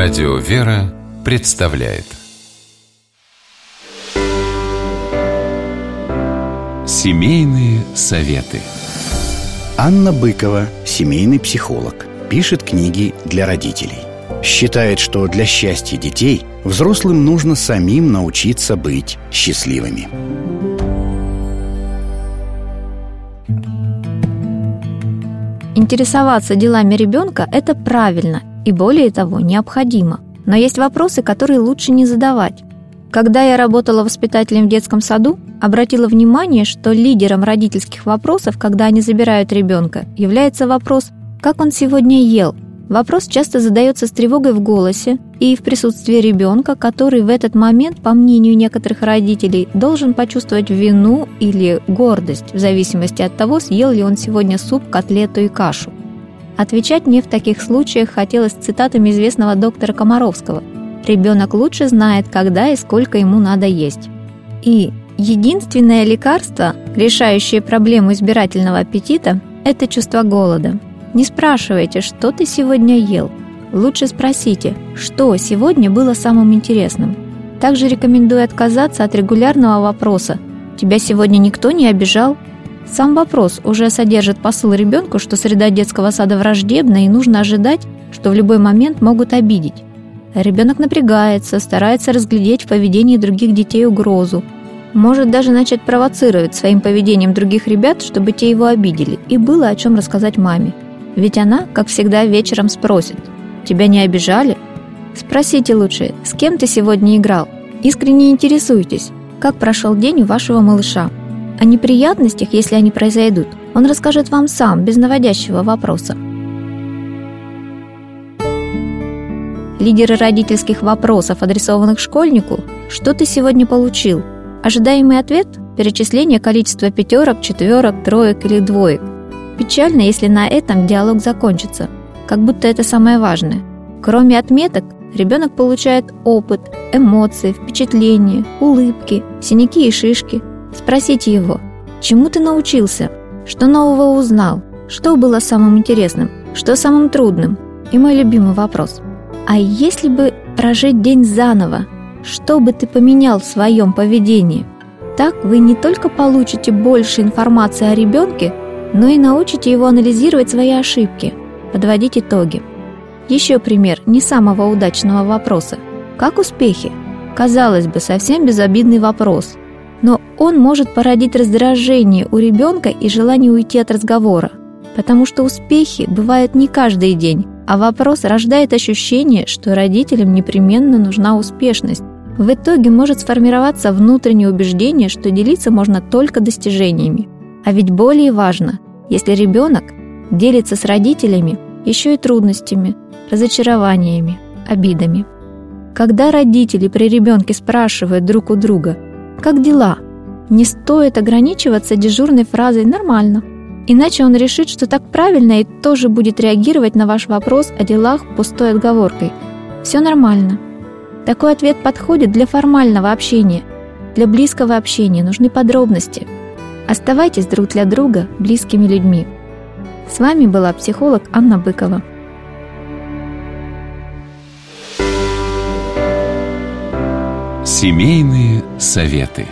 Радио «Вера» представляет Семейные советы Анна Быкова, семейный психолог, пишет книги для родителей. Считает, что для счастья детей взрослым нужно самим научиться быть счастливыми. Интересоваться делами ребенка – это правильно и более того необходимо. Но есть вопросы, которые лучше не задавать. Когда я работала воспитателем в детском саду, обратила внимание, что лидером родительских вопросов, когда они забирают ребенка, является вопрос «Как он сегодня ел?». Вопрос часто задается с тревогой в голосе и в присутствии ребенка, который в этот момент, по мнению некоторых родителей, должен почувствовать вину или гордость, в зависимости от того, съел ли он сегодня суп, котлету и кашу. Отвечать мне в таких случаях хотелось цитатами известного доктора Комаровского «Ребенок лучше знает, когда и сколько ему надо есть». И единственное лекарство, решающее проблему избирательного аппетита, это чувство голода – не спрашивайте, что ты сегодня ел. Лучше спросите, что сегодня было самым интересным. Также рекомендую отказаться от регулярного вопроса «Тебя сегодня никто не обижал?» Сам вопрос уже содержит посыл ребенку, что среда детского сада враждебна и нужно ожидать, что в любой момент могут обидеть. Ребенок напрягается, старается разглядеть в поведении других детей угрозу, может даже начать провоцировать своим поведением других ребят, чтобы те его обидели, и было о чем рассказать маме. Ведь она, как всегда, вечером спросит «Тебя не обижали?» Спросите лучше, с кем ты сегодня играл? Искренне интересуйтесь, как прошел день у вашего малыша. О неприятностях, если они произойдут, он расскажет вам сам, без наводящего вопроса. Лидеры родительских вопросов, адресованных школьнику «Что ты сегодня получил?» Ожидаемый ответ – перечисление количества пятерок, четверок, троек или двоек – Печально, если на этом диалог закончится, как будто это самое важное. Кроме отметок, ребенок получает опыт, эмоции, впечатления, улыбки, синяки и шишки. Спросите его, чему ты научился, что нового узнал, что было самым интересным, что самым трудным. И мой любимый вопрос. А если бы прожить день заново, что бы ты поменял в своем поведении? Так вы не только получите больше информации о ребенке, но и научите его анализировать свои ошибки, подводить итоги. Еще пример не самого удачного вопроса. Как успехи? Казалось бы, совсем безобидный вопрос, но он может породить раздражение у ребенка и желание уйти от разговора, потому что успехи бывают не каждый день, а вопрос рождает ощущение, что родителям непременно нужна успешность. В итоге может сформироваться внутреннее убеждение, что делиться можно только достижениями – а ведь более важно, если ребенок делится с родителями еще и трудностями, разочарованиями, обидами. Когда родители при ребенке спрашивают друг у друга «Как дела?», не стоит ограничиваться дежурной фразой «нормально», иначе он решит, что так правильно и тоже будет реагировать на ваш вопрос о делах пустой отговоркой. Все нормально. Такой ответ подходит для формального общения. Для близкого общения нужны подробности – Оставайтесь друг для друга близкими людьми. С вами была психолог Анна Быкова. Семейные советы.